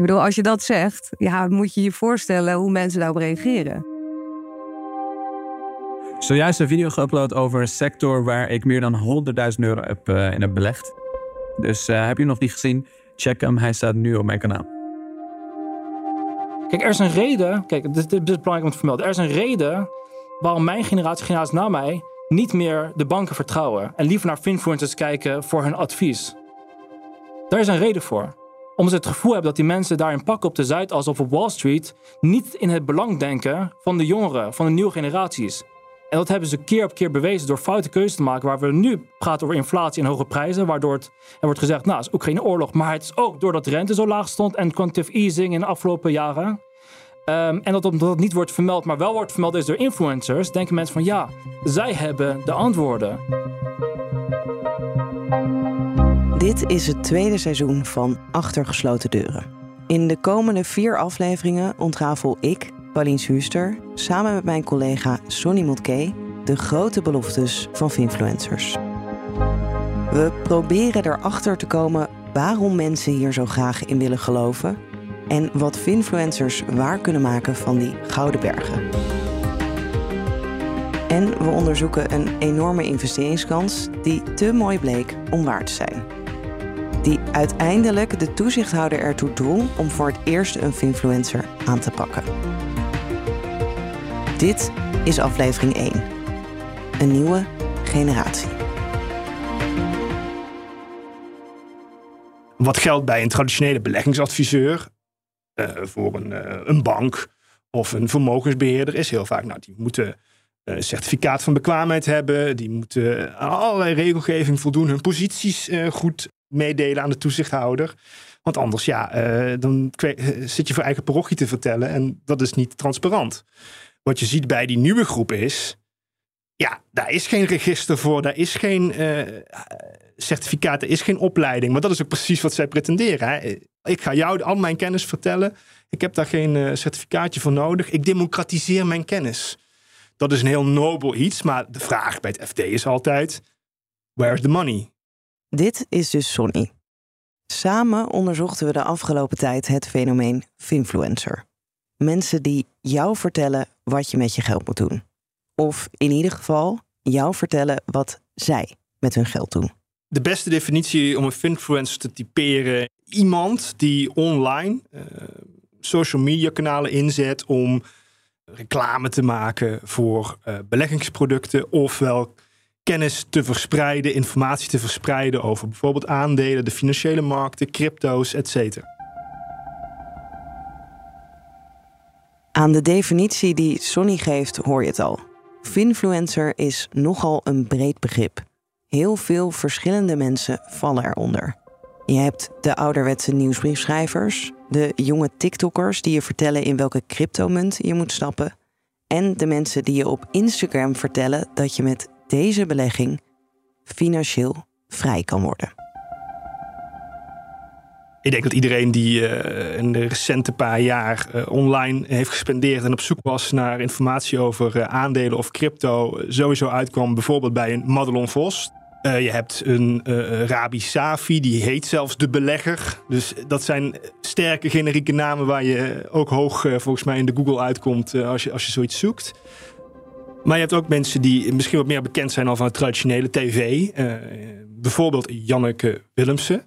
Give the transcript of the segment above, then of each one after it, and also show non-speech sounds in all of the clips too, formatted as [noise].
Ik bedoel, als je dat zegt, ja, moet je je voorstellen hoe mensen daarop reageren. Zojuist een video geüpload over een sector waar ik meer dan 100.000 euro heb, uh, in heb belegd. Dus uh, heb je nog niet gezien? Check hem, hij staat nu op mijn kanaal. Kijk, er is een reden. Kijk, dit, dit is belangrijk om te vermelden. Er is een reden waarom mijn generatie, generatie na mij, niet meer de banken vertrouwen en liever naar finfluencers kijken voor hun advies. Daar is een reden voor. Omdat ze het gevoel hebben dat die mensen daarin pakken op de Zuidas of op Wall Street niet in het belang denken van de jongeren, van de nieuwe generaties. En dat hebben ze keer op keer bewezen door foute keuzes te maken. Waar we nu praten over inflatie en hoge prijzen. Waardoor het, er wordt gezegd, nou, het is ook geen oorlog. Maar het is ook doordat de rente zo laag stond en quantitative easing in de afgelopen jaren. Um, en dat omdat het niet wordt vermeld, maar wel wordt vermeld is door influencers, denken mensen van ja, zij hebben de antwoorden. Dit is het tweede seizoen van Achter gesloten deuren. In de komende vier afleveringen ontrafel ik, Paulien Schuster, samen met mijn collega Sonny Motke de grote beloftes van influencers. We proberen erachter te komen waarom mensen hier zo graag in willen geloven en wat finfluencers waar kunnen maken van die gouden bergen. En we onderzoeken een enorme investeringskans die te mooi bleek om waar te zijn. Die uiteindelijk de toezichthouder ertoe drong om voor het eerst een finfluencer aan te pakken. Dit is aflevering 1. Een nieuwe generatie. Wat geldt bij een traditionele beleggingsadviseur uh, voor een, uh, een, bank of een vermogensbeheerder is heel vaak, nou, die moeten een uh, certificaat van bekwaamheid hebben, die moeten aan allerlei regelgeving voldoen, hun posities goed meedelen aan de toezichthouder. Want anders, ja, dan zit je voor eigen parochie te vertellen en dat is niet transparant. Wat je ziet bij die nieuwe groep is, ja, daar is geen register voor, daar is geen certificaat, er is geen opleiding. Maar dat is ook precies wat zij pretenderen. Ik ga jou al mijn kennis vertellen. Ik heb daar geen uh, certificaatje voor nodig. Ik democratiseer mijn kennis. Dat is een heel nobel iets, maar de vraag bij het FD is altijd: where is the money? Dit is dus Sonny. Samen onderzochten we de afgelopen tijd het fenomeen finfluencer. Mensen die jou vertellen wat je met je geld moet doen. Of in ieder geval jou vertellen wat zij met hun geld doen. De beste definitie om een finfluencer te typeren iemand die online uh, social media kanalen inzet om reclame te maken voor uh, beleggingsproducten ofwel kennis te verspreiden, informatie te verspreiden over bijvoorbeeld aandelen, de financiële markten, crypto's, etc. Aan de definitie die Sonny geeft hoor je het al. Finfluencer is nogal een breed begrip. Heel veel verschillende mensen vallen eronder. Je hebt de ouderwetse nieuwsbriefschrijvers, de jonge TikTokkers die je vertellen in welke cryptomunt je moet stappen, en de mensen die je op Instagram vertellen dat je met deze belegging financieel vrij kan worden. Ik denk dat iedereen die uh, in de recente paar jaar uh, online heeft gespendeerd en op zoek was naar informatie over uh, aandelen of crypto, sowieso uitkwam bijvoorbeeld bij een Madelon Vos. Je hebt een Rabi Safi, die heet zelfs de belegger. Dus dat zijn sterke generieke namen waar je ook hoog volgens mij in de Google uitkomt als, je, als je zoiets zoekt. Maar je hebt ook mensen die misschien wat meer bekend zijn al van traditionele tv. bijvoorbeeld Janneke Willemsen,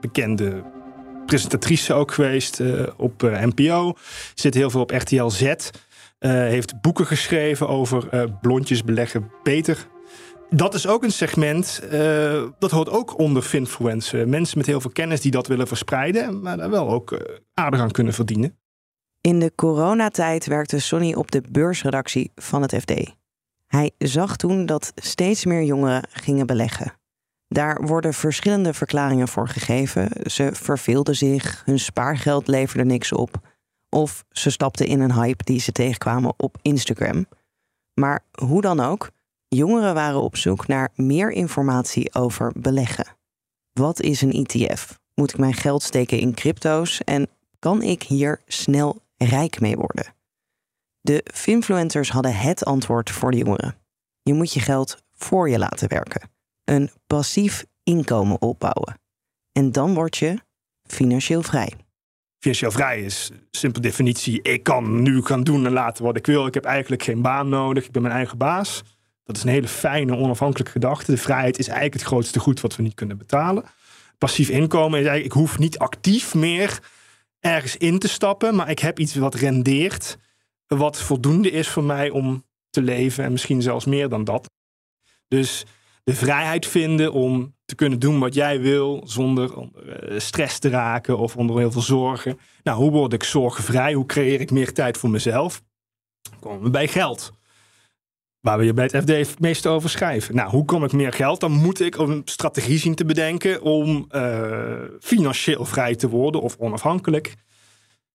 bekende presentatrice ook geweest op NPO. Zit heel veel op RTL Z. heeft boeken geschreven over blondjes beleggen beter dat is ook een segment, dat hoort ook onder finfluencers. Mensen met heel veel kennis die dat willen verspreiden, maar daar wel ook aardig aan kunnen verdienen. In de coronatijd werkte Sonny op de beursredactie van het FD. Hij zag toen dat steeds meer jongeren gingen beleggen. Daar worden verschillende verklaringen voor gegeven. Ze verveelden zich, hun spaargeld leverde niks op. Of ze stapten in een hype die ze tegenkwamen op Instagram. Maar hoe dan ook, jongeren waren op zoek naar meer informatie over beleggen. Wat is een ETF? Moet ik mijn geld steken in crypto's en kan ik hier snel rijk mee worden? De Finfluencers hadden het antwoord voor de jongeren. Je moet je geld voor je laten werken. Een passief inkomen opbouwen. En dan word je financieel vrij. Financieel vrij is simpel definitie. Ik kan nu gaan doen en laten wat ik wil. Ik heb eigenlijk geen baan nodig. Ik ben mijn eigen baas. Dat is een hele fijne, onafhankelijke gedachte. De vrijheid is eigenlijk het grootste goed wat we niet kunnen betalen. Passief inkomen is eigenlijk, ik hoef niet actief meer ergens in te stappen, maar ik heb iets wat rendeert, wat voldoende is voor mij om te leven en misschien zelfs meer dan dat. Dus de vrijheid vinden om te kunnen doen wat jij wil zonder onder eh, stress te raken of onder heel veel zorgen. Nou, hoe word ik zorgenvrij? Hoe creëer ik meer tijd voor mezelf? Dan komen we bij geld. Waar we je bij het FD het meest over schrijven. Nou, hoe kom ik meer geld? Dan moet ik een strategie zien te bedenken om uh, financieel vrij te worden of onafhankelijk.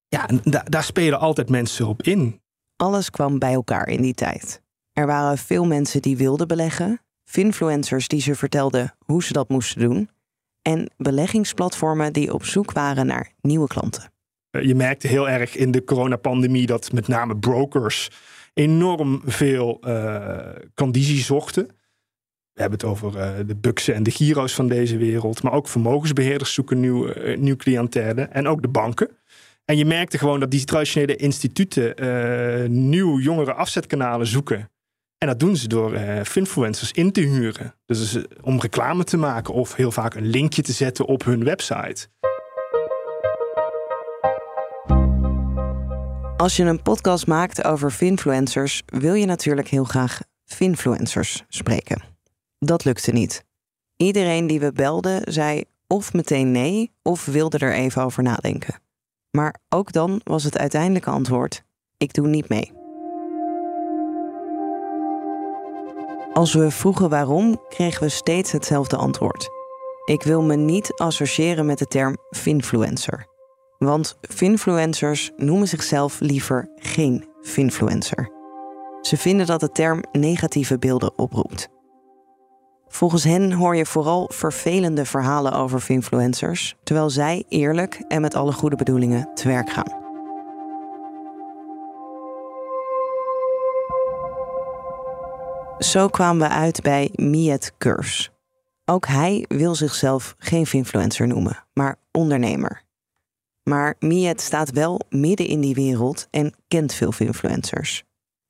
Ja, en da daar spelen altijd mensen op in. Alles kwam bij elkaar in die tijd. Er waren veel mensen die wilden beleggen, finfluencers die ze vertelden hoe ze dat moesten doen, en beleggingsplatformen die op zoek waren naar nieuwe klanten. Je merkte heel erg in de coronapandemie dat met name brokers enorm veel uh, conditie zochten. We hebben het over uh, de Buxen en de Giro's van deze wereld. Maar ook vermogensbeheerders zoeken nieuw, uh, nieuw. En ook de banken. En je merkte gewoon dat die traditionele instituten nieuw jongere afzetkanalen zoeken. En dat doen ze door finfluencers in te huren. Dus om reclame te maken of heel vaak een linkje te zetten op hun website. Als je een podcast maakt over finfluencers, wil je natuurlijk heel graag finfluencers spreken. Dat lukte niet. Iedereen die we belden zei of meteen nee of wilde er even over nadenken. Maar ook dan was het uiteindelijke antwoord: ik doe niet mee. Als we vroegen waarom, kregen we steeds hetzelfde antwoord. Ik wil me niet associëren met de term finfluencer. Want finfluencers noemen zichzelf liever geen finfluencer. Ze vinden dat de term negatieve beelden oproept. Volgens hen hoor je vooral vervelende verhalen over finfluencers, terwijl zij eerlijk en met alle goede bedoelingen te werk gaan. Zo kwamen we uit bij Miet Kurs. Ook hij wil zichzelf geen finfluencer noemen, maar ondernemer. Maar Miet staat wel midden in die wereld en kent veel influencers.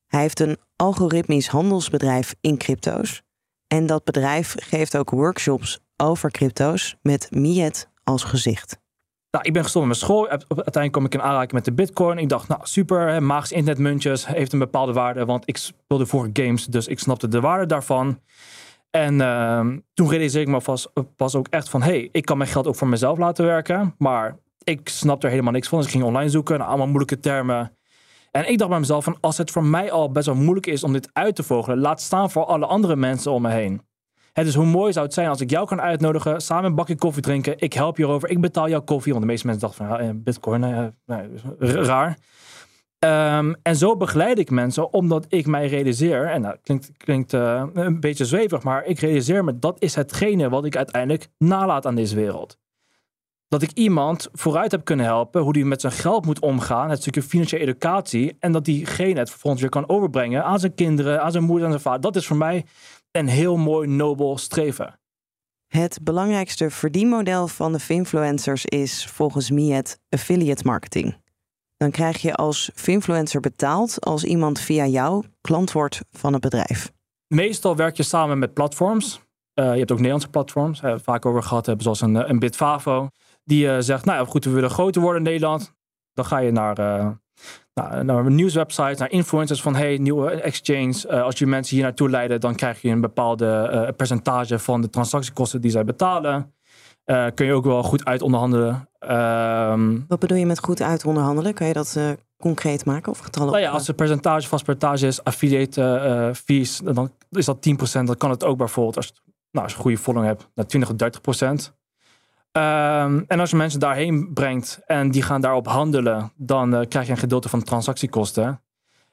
Hij heeft een algoritmisch handelsbedrijf in crypto's. En dat bedrijf geeft ook workshops over crypto's met Miet als gezicht. Nou, ik ben gestopt met school. Uiteindelijk kom ik in aanraking met de bitcoin. Ik dacht, nou super, Maags internetmuntjes heeft een bepaalde waarde. Want ik speelde voor games, dus ik snapte de waarde daarvan. En uh, toen realiseerde ik me pas, ook echt van... hey, ik kan mijn geld ook voor mezelf laten werken. Maar ik snap er helemaal niks van. Dus ik ging online zoeken naar allemaal moeilijke termen. En ik dacht bij mezelf van als het voor mij al best wel moeilijk is om dit uit te vogelen, laat staan voor alle andere mensen om me heen. Het is hoe mooi zou het zijn als ik jou kan uitnodigen, samen een bakje koffie drinken. Ik help je erover, ik betaal jouw koffie. Want de meeste mensen dachten van ja, bitcoin, nee, raar. Um, en zo begeleid ik mensen omdat ik mij realiseer, en dat klinkt, klinkt uh, een beetje zwevig, maar ik realiseer me dat is hetgene wat ik uiteindelijk nalaat aan deze wereld dat ik iemand vooruit heb kunnen helpen hoe die met zijn geld moet omgaan, het stukje financiële educatie, en dat diegene het vervolgens weer kan overbrengen aan zijn kinderen, aan zijn moeder en zijn vader. Dat is voor mij een heel mooi, nobel streven. Het belangrijkste verdienmodel van de finfluencers is volgens Miet affiliate marketing. Dan krijg je als finfluencer betaald als iemand via jou klant wordt van het bedrijf. Meestal werk je samen met platforms. Uh, je hebt ook Nederlandse platforms, uh, vaak over gehad hebben, zoals een, eh, een Bitfavo die uh, zegt, nou ja, goed, we willen groter worden in Nederland. Dan ga je naar, uh, naar, naar nieuwswebsites, naar influencers van, hey, nieuwe exchange. Uh, als je mensen hier naartoe leiden, dan krijg je een bepaalde percentage van de transactiekosten die zij betalen. kun je ook wel goed uit onderhandelen. Um, Wat bedoel je met goed uit onderhandelen? Kan je dat concreet maken of getallen? Nou ja, als het percentage, vast percentage is, affiliate fees, dan is dat 10%. Dan kan het ook bijvoorbeeld als nou, als je een goede following hebt, naar 20 of 30 Ehm, en als je mensen daarheen brengt en die gaan daarop handelen, dan eh, krijg je een gedeelte van de transactiekosten.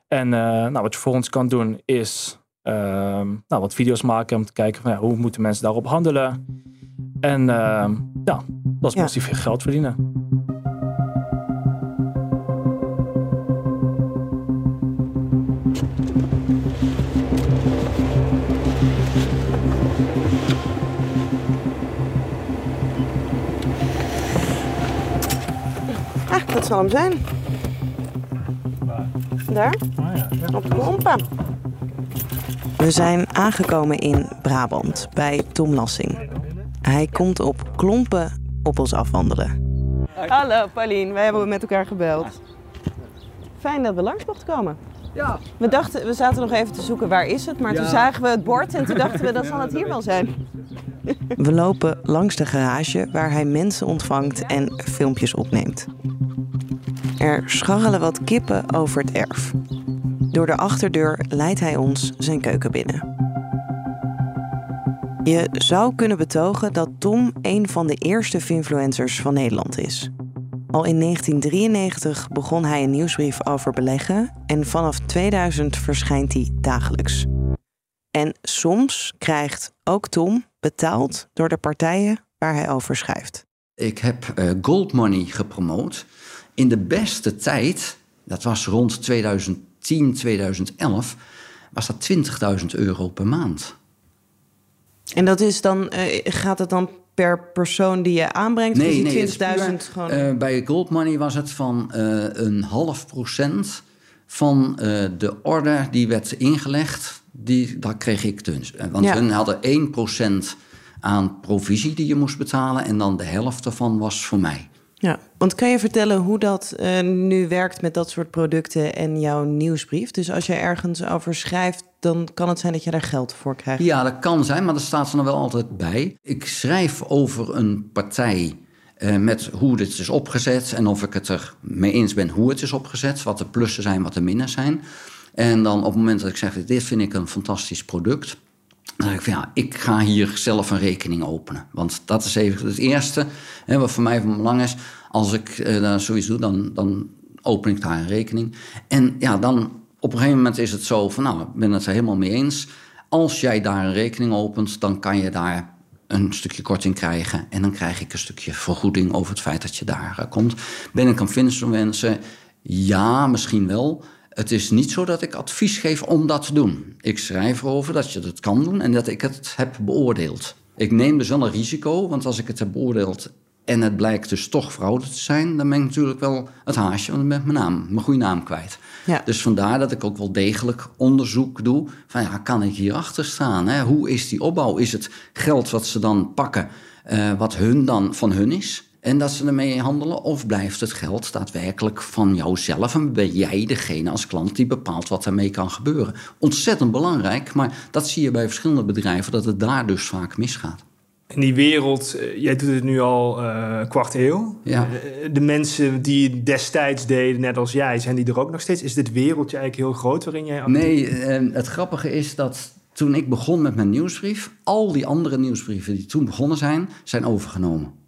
En uh, nou, wat je vervolgens kan doen is ehm, nou, wat video's maken om te kijken van ja, hoe moeten mensen daarop handelen. En ehm, ja, dat is Ja. positief geld verdienen. Dat zal hem zijn. Daar, op klompen. We zijn aangekomen in Brabant bij Tom Lassing. Hij komt op klompen op ons afwandelen. Hallo Paulien, wij hebben met elkaar gebeld. Fijn dat we langs mochten komen. Ja. We dachten, we zaten nog even te zoeken waar is het, maar toen zagen we het bord en toen dachten we dat zal het hier wel zijn. We lopen langs de garage waar hij mensen ontvangt en filmpjes opneemt. Er scharrelen wat kippen over het erf. Door de achterdeur leidt hij ons zijn keuken binnen. Je zou kunnen betogen dat Tom een van de eerste finfluencers van Nederland is. Al in 1993 begon hij een nieuwsbrief over beleggen en vanaf 2000 verschijnt hij dagelijks. En soms krijgt ook Tom betaald door de partijen waar hij over schrijft. Ik heb eh, Gold Money gepromoot. In de beste tijd, dat was rond 2010, 2011, was dat 20.000 euro per maand. En dat is dan, eh, gaat het dan per persoon die je aanbrengt? Nee, nee, het is 20.000 puur, gewoon. eh, bij Gold Money was het van eh, een half procent van de order die werd ingelegd. Die, dat kreeg ik dus. Want Ja. hun hadden 1% aan provisie die je moest betalen. En dan de helft ervan was voor mij. Ja, want kan je vertellen hoe dat eh, nu werkt met dat soort producten en jouw nieuwsbrief? Dus als je ergens over schrijft, dan kan het zijn dat je daar geld voor krijgt. Ja, dat kan zijn, maar dat staat er dan wel altijd bij. Ik schrijf over een partij eh, met hoe dit is opgezet en of ik het er mee eens ben hoe het is opgezet, wat de plussen zijn, wat de minnen zijn. En dan op het moment dat ik zeg, dit vind ik een fantastisch product, dan ik van ja, ik ga hier zelf een rekening openen. Want dat is even het eerste hè, wat voor mij van belang is. Als ik eh, daar zoiets doe, dan, dan open ik daar een rekening. En ja, dan op een gegeven moment is het zo van nou, ik ben het er helemaal mee eens. Als jij daar een rekening opent, dan kan je daar een stukje korting krijgen. En dan krijg ik een stukje vergoeding over het feit dat je daar eh, komt. Ben ik een finfluencer? Ja, misschien wel. Het is niet zo dat ik advies geef om dat te doen. Ik schrijf erover dat je dat kan doen en dat ik het heb beoordeeld. Ik neem dus wel een risico, want als ik het heb beoordeeld en het blijkt dus toch fraude te zijn, dan ben ik natuurlijk wel het haasje, want dan ben ik mijn naam, mijn goede naam kwijt. Ja. Dus vandaar dat ik ook wel degelijk onderzoek doe. Van ja, kan ik hierachter staan? Hè? Hoe is die opbouw? Is het geld wat ze dan pakken, eh, wat hun dan van hun is? En dat ze ermee handelen? Of blijft het geld daadwerkelijk van jouzelf? En ben jij degene als klant die bepaalt wat ermee kan gebeuren? Ontzettend belangrijk, maar dat zie je bij verschillende bedrijven, dat het daar dus vaak misgaat. In die wereld, eh, jij doet het nu al eh kwart eeuw. Ja. Eh, de mensen die het destijds deden, net als jij, zijn die er ook nog steeds? Is dit wereldje eigenlijk heel groot waarin jij Nee, het grappige is dat toen ik begon met mijn nieuwsbrief, al die andere nieuwsbrieven die toen begonnen zijn, zijn overgenomen.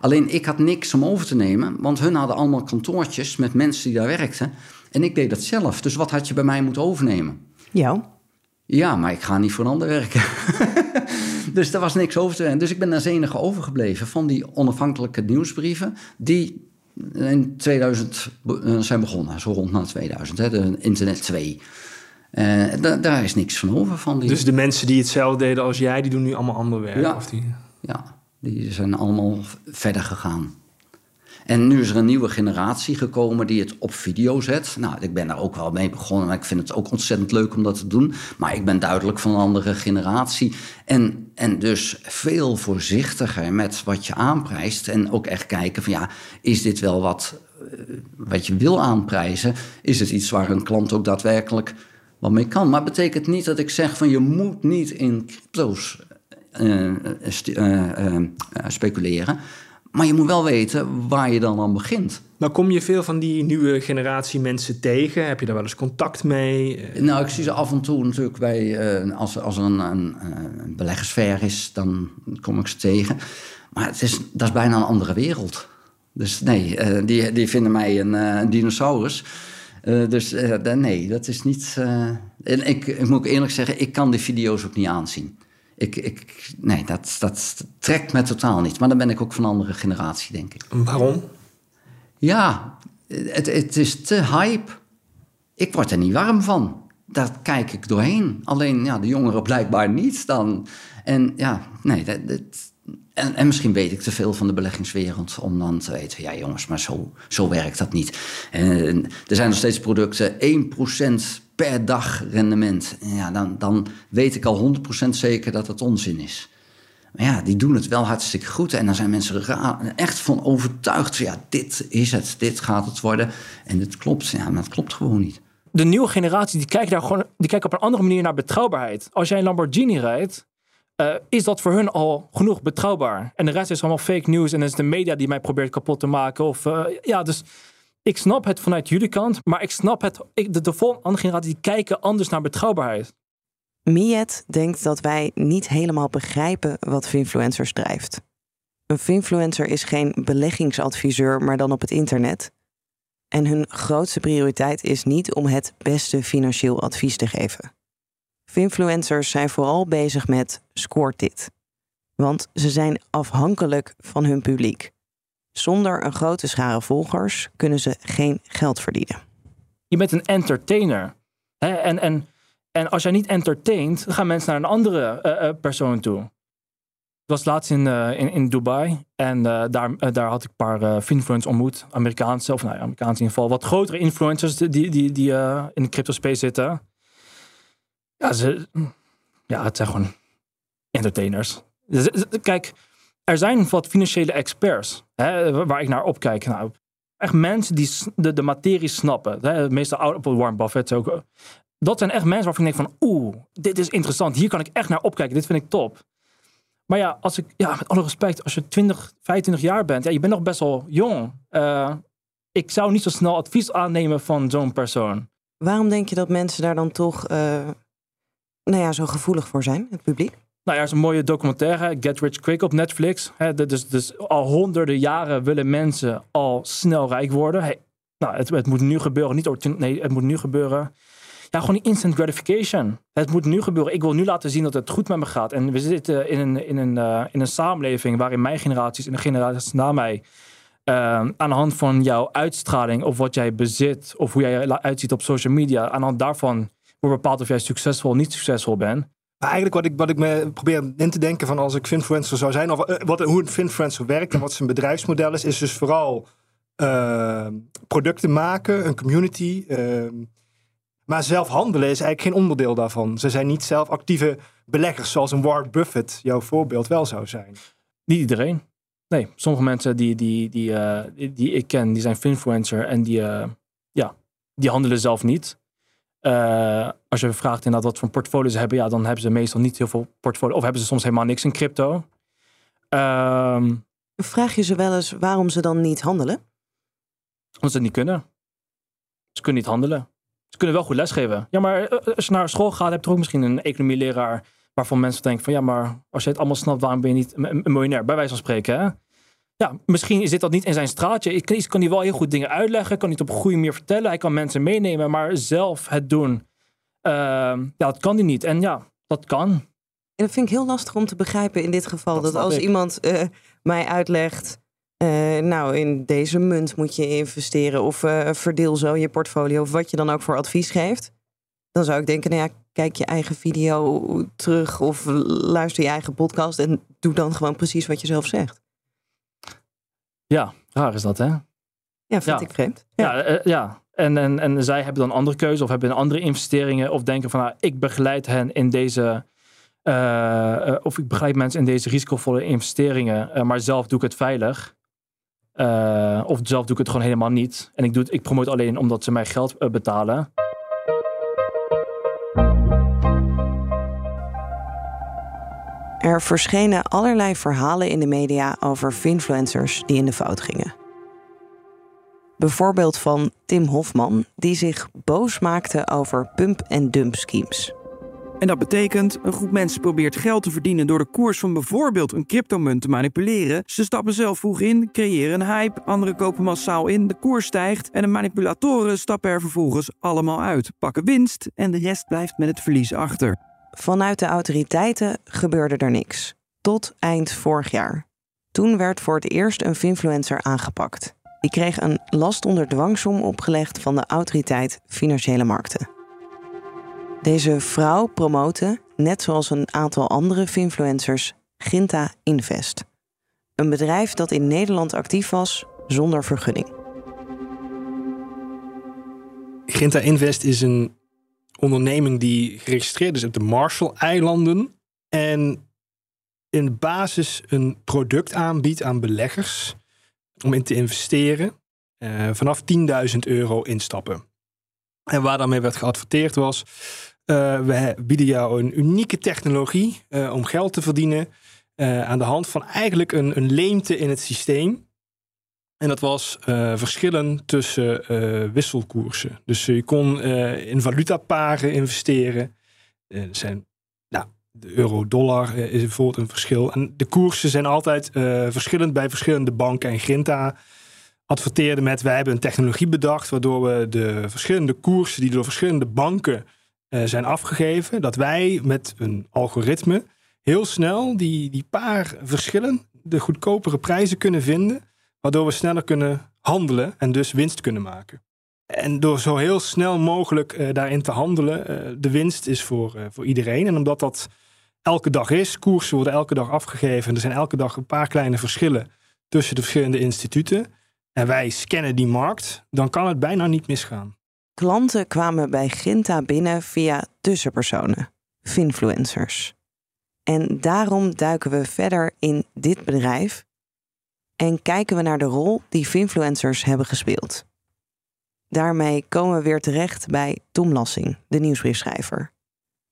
Alleen ik had niks om over te nemen, want hun hadden allemaal kantoortjes met mensen die daar werkten. En ik deed dat zelf. Dus wat had je bij mij moeten overnemen? Jou? Ja, maar ik ga niet voor een ander werken. [laughs] dus er was niks over te nemen. Dus ik ben als enige overgebleven van die onafhankelijke nieuwsbrieven die in 2000 be- eh, zijn begonnen. Zo rond na 2000, hè, de Internet 2. Eh, da- daar is niks van over van die. Dus de mensen die hetzelfde deden als jij, die doen nu allemaal ander werk? Ja. Of die... Ja, die zijn allemaal verder gegaan. En nu is er een nieuwe generatie gekomen die het op video zet. Nou, ik ben daar ook wel mee begonnen. en Ik vind het ook ontzettend leuk om dat te doen. Maar ik ben duidelijk van een andere generatie. En, en dus veel voorzichtiger met wat je aanprijst. En ook echt kijken van ja, is dit wel wat, eh, wat je wil aanprijzen? Is het iets waar een klant ook daadwerkelijk wat mee kan? Maar betekent niet dat ik zeg van je moet niet in crypto's eh, eh, eh, speculeren. Maar je moet wel weten waar je dan aan begint. Maar kom je veel van die nieuwe generatie mensen tegen? Heb je daar wel eens contact mee? Nou, ik zie ze af en toe natuurlijk bij, als, als er een, een, een beleggersfair is, dan kom ik ze tegen. Maar het is, dat is bijna een andere wereld. Dus nee, die, die vinden mij een, uh, dinosaurus. Dus nee, dat is niet. en ik, ik moet ook eerlijk zeggen, ik kan die video's ook niet aanzien. Ik, ik, nee, dat, dat trekt me totaal niet. Maar dan ben ik ook van een andere generatie, denk ik. Waarom? Ja, het, het is te hype. Ik word er niet warm van. Daar kijk ik doorheen. Alleen ja, de jongeren blijkbaar niet dan. En ja, nee, dat, dat en, en, misschien weet ik te veel van de beleggingswereld om dan te weten, ja jongens, maar zo, zo werkt dat niet. En, er zijn nog steeds producten, 1% per dag rendement. En ja, dan, dan weet ik al 100% zeker dat het onzin is. Maar ja, die doen het wel hartstikke goed. En dan zijn mensen er echt van overtuigd. Ja, dit is het, dit gaat het worden. En het klopt. Ja, maar het klopt gewoon niet. De nieuwe generatie die kijkt, daar gewoon, die kijkt op een andere manier naar betrouwbaarheid. Als jij een Lamborghini rijdt, uh, is dat voor hun al genoeg betrouwbaar. En de rest is allemaal fake news en is de media die mij probeert kapot te maken. Of, uh, ja, dus ik snap het vanuit jullie kant, maar ik snap het. Ik, de, de volgende generatie die kijken anders naar betrouwbaarheid. Miet denkt dat wij niet helemaal begrijpen wat Finfluencers drijft. Een Finfluencer is geen beleggingsadviseur, maar dan op het internet. En hun grootste prioriteit is niet om het beste financieel advies te geven. Finfluencers zijn vooral bezig met scoort dit. Want ze zijn afhankelijk van hun publiek. Zonder een grote schare volgers kunnen ze geen geld verdienen. Je bent een entertainer. Hè? En, en, en als jij niet entertaint, gaan mensen naar een andere uh, persoon toe. Ik was laatst in, uh, in, in, Dubai en daar, daar had ik een paar influencers ontmoet. Amerikaanse, of nou ja, in ieder geval. Wat grotere influencers die, die, die in de crypto space zitten. Ja, ze, ja, het zijn gewoon entertainers. Kijk, er zijn wat financiële experts hè, waar ik naar opkijk. Nou, echt mensen die de, de materie snappen. Hè, meestal op Warren Buffett ook. Dat zijn echt mensen waarvan ik denk van, oeh, dit is interessant. Hier kan ik echt naar opkijken. Dit vind ik top. Maar ja, als ik, ja, met alle respect, als je 20, 25 jaar bent, ja, je bent nog best wel jong. Uh, ik zou niet zo snel advies aannemen van zo'n persoon. Waarom denk je dat mensen daar dan toch uh, nou ja, zo gevoelig voor zijn, het publiek? Nou ja, er is een mooie documentaire, Get Rich Quick op Netflix. dus, dus al honderden jaren willen mensen al snel rijk worden. Nou, het, het, moet nu gebeuren, niet nee, het moet nu gebeuren. Ja, gewoon die instant gratification. Het moet nu gebeuren. Ik wil nu laten zien dat het goed met me gaat. En we zitten in een, in een, uh, in een samenleving waarin mijn generaties en de generaties na mij uh, aan de hand van jouw uitstraling of wat jij bezit of hoe jij eruit uitziet op social media, aan de hand daarvan wordt bepaald of jij succesvol of niet succesvol bent. Maar eigenlijk wat ik, wat ik me probeer in te denken van als ik Finfluencer zou zijn, of uh, wat, hoe een Finfluencer werkt en wat zijn bedrijfsmodel is, is dus vooral uh, producten maken, een community. Uh, maar zelf handelen is eigenlijk geen onderdeel daarvan. Ze zijn niet zelf actieve beleggers zoals een Warren Buffett jouw voorbeeld wel zou zijn. Niet iedereen. Nee, sommige mensen die, die, die, die, die ik ken, die zijn Finfluencer en die, ja, die handelen zelf niet. Uh, als je vraagt inderdaad wat voor portfolio ze hebben, ja, dan hebben ze meestal niet heel veel portfolio. Of hebben ze soms helemaal niks in crypto. Uh, Vraag je ze wel eens waarom ze dan niet handelen? Omdat ze het niet kunnen. Ze kunnen niet handelen. Ze kunnen wel goed lesgeven. Ja, maar eh, als je naar school gaat, heb je ook misschien een economieleraar waarvan mensen denken van ja, maar als je het allemaal snapt, waarom ben je niet een miljonair? Bij wijze van spreken, hè? Ja, misschien zit dat niet in zijn straatje. Ik kan hij wel heel goed dingen uitleggen, kan hij het op een goede manier vertellen. Hij kan mensen meenemen, maar zelf het doen, uh, ja, dat kan hij niet. En ja, dat kan. En dat vind ik heel lastig om te begrijpen in dit geval. Dat, als iemand uh, mij uitlegt, uh, nou, in deze munt moet je investeren of uh, verdeel zo je portfolio of wat je dan ook voor advies geeft. Dan zou ik denken, nou ja, kijk je eigen video terug of luister je eigen podcast en doe dan gewoon precies wat je zelf zegt. Ja, raar is dat, hè? Ja, vind ik vreemd. Ja, ja, uh, ja. En, en, en zij hebben dan andere keuze of hebben andere investeringen of denken van, nou, ik begeleid hen in deze, uh, of ik begeleid mensen in deze risicovolle investeringen, maar zelf doe ik het veilig. of zelf doe ik het gewoon helemaal niet. En ik, doe het, ik promote alleen omdat ze mij geld betalen. Er Er verschenen allerlei verhalen in de media over finfluencers die in de fout gingen. Bijvoorbeeld van Tim Hofman, die zich boos maakte over pump-and-dump schemes. En dat betekent, een groep mensen probeert geld te verdienen door de koers van bijvoorbeeld een cryptomunt te manipuleren. Ze stappen zelf vroeg in, creëren een hype, anderen kopen massaal in, de koers stijgt en de manipulatoren stappen er vervolgens allemaal uit, pakken winst en de rest blijft met het verlies achter. Vanuit de autoriteiten gebeurde er niks. Tot eind vorig jaar. Toen werd voor het eerst een finfluencer aangepakt. Die kreeg een last onder dwangsom opgelegd van de autoriteit Financiële Markten. Deze vrouw promote, net zoals een aantal andere finfluencers, Ginta Invest. Een bedrijf dat in Nederland actief was zonder vergunning. Ginta Invest is een onderneming die geregistreerd is op de Marshall-eilanden. En in basis een product aanbiedt aan beleggers om in te investeren. Uh, vanaf 10.000 euro instappen. En waar daarmee werd geadverteerd was: uh, we bieden jou een unieke technologie uh, om geld te verdienen. aan de hand van eigenlijk een, een leemte in het systeem. En dat was uh, verschillen tussen uh, wisselkoersen. Dus je kon in valutaparen investeren. er zijn, nou, de euro-dollar is bijvoorbeeld een verschil. En de koersen zijn altijd verschillend bij verschillende banken. En Grinta adverteerde met: wij hebben een technologie bedacht waardoor we de verschillende koersen die door verschillende banken zijn afgegeven, dat wij met een algoritme heel snel die, die paar verschillen, de goedkopere prijzen kunnen vinden waardoor we sneller kunnen handelen en dus winst kunnen maken. En door zo heel snel mogelijk uh, daarin te handelen, uh, de winst is voor, uh, voor iedereen. En omdat dat elke dag is, koersen worden elke dag afgegeven. En er zijn elke dag een paar kleine verschillen tussen de verschillende instituten. En wij scannen die markt, dan kan het bijna niet misgaan. Klanten kwamen bij Ginta binnen via tussenpersonen, finfluencers. En daarom duiken we verder in dit bedrijf en kijken we naar de rol die finfluencers hebben gespeeld. Daarmee komen we weer terecht bij Tom Lassing, de nieuwsbriefschrijver.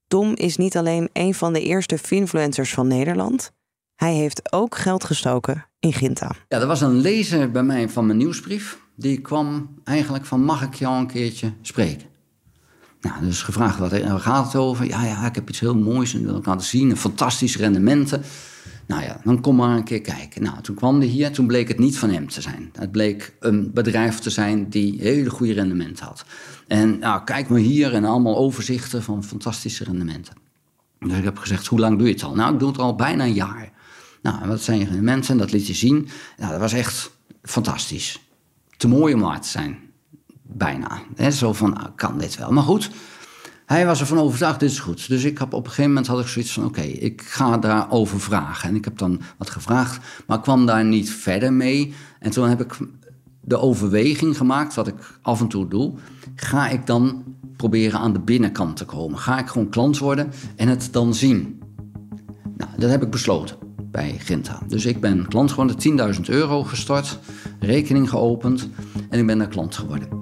Tom is niet alleen een van de eerste finfluencers van Nederland, hij heeft ook geld gestoken in Ginta. Ja, er was een lezer bij mij van mijn nieuwsbrief. Die kwam eigenlijk van: mag ik jou een keertje spreken? Nou, dus gevraagd wat er gaat het over. Ja, ja, ik heb iets heel moois en wil ik laten zien. Fantastische rendementen. Nou ja, dan kom maar een keer kijken. Nou, toen kwam hij hier, toen bleek het niet van hem te zijn. Het bleek een bedrijf te zijn die hele goede rendementen had. En nou, kijk maar hier en allemaal overzichten van fantastische rendementen. Dus ik heb gezegd, hoe lang doe je het al? Nou, ik doe het al bijna een jaar. Nou, wat zijn je rendementen? En dat liet je zien. Nou, dat was echt fantastisch. Te mooi om waar te zijn. Bijna. zo van, nou, kan dit wel. Maar goed, hij was ervan overtuigd, dit is goed. Dus ik heb, op een gegeven moment had ik zoiets van, oké, ik ga daarover vragen. En ik heb dan wat gevraagd, maar kwam daar niet verder mee. En toen heb ik de overweging gemaakt, wat ik af en toe doe. Ga ik dan proberen aan de binnenkant te komen? Ga ik gewoon klant worden en het dan zien? Nou, dat heb ik besloten bij Ginta. Dus ik ben klant geworden, 10.000 euro gestort, rekening geopend en ik ben daar klant geworden.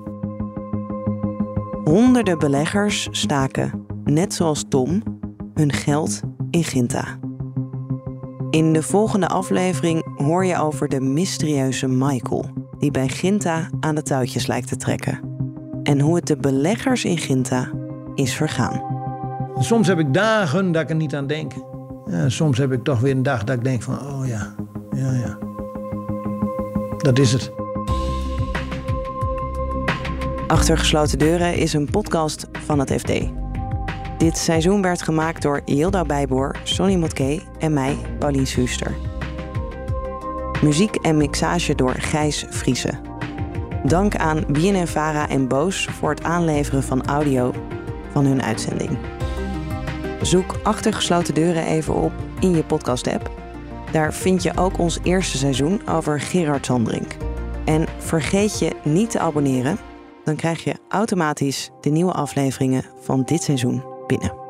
Honderden beleggers staken, net zoals Tom, hun geld in Ginta. In de volgende aflevering hoor je over de mysterieuze Michael, die bij Ginta aan de touwtjes lijkt te trekken. En hoe het de beleggers in Ginta is vergaan. Soms heb ik dagen dat ik er niet aan denk. Ja, soms heb ik toch weer een dag dat ik denk van, oh ja, ja, ja. Dat is het. Achter gesloten deuren is een podcast van het FD. Dit seizoen werd gemaakt door Yilda Bijboor, Sonny Motke en mij, Paulien Schuster. Muziek en mixage door Gijs Vriese. Dank aan BNNVARA en Boos voor het aanleveren van audio van hun uitzending. Zoek Achter gesloten deuren even op in je podcast-app. Daar vind je ook ons eerste seizoen over Gerard Sandrink. En vergeet je niet te abonneren dan krijg je automatisch de nieuwe afleveringen van dit seizoen binnen.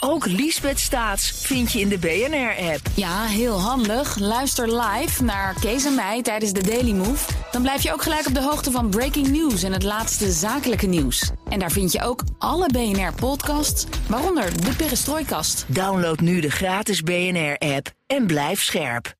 Ook Liesbeth Staats vind je in de BNR-app. Ja, heel handig. Luister live naar Kees en mij tijdens de Daily Move. Dan blijf je ook gelijk op de hoogte van breaking news en het laatste zakelijke nieuws. En daar vind je ook alle BNR-podcasts, waaronder de Perestrooikast. Download nu de gratis BNR-app en blijf scherp.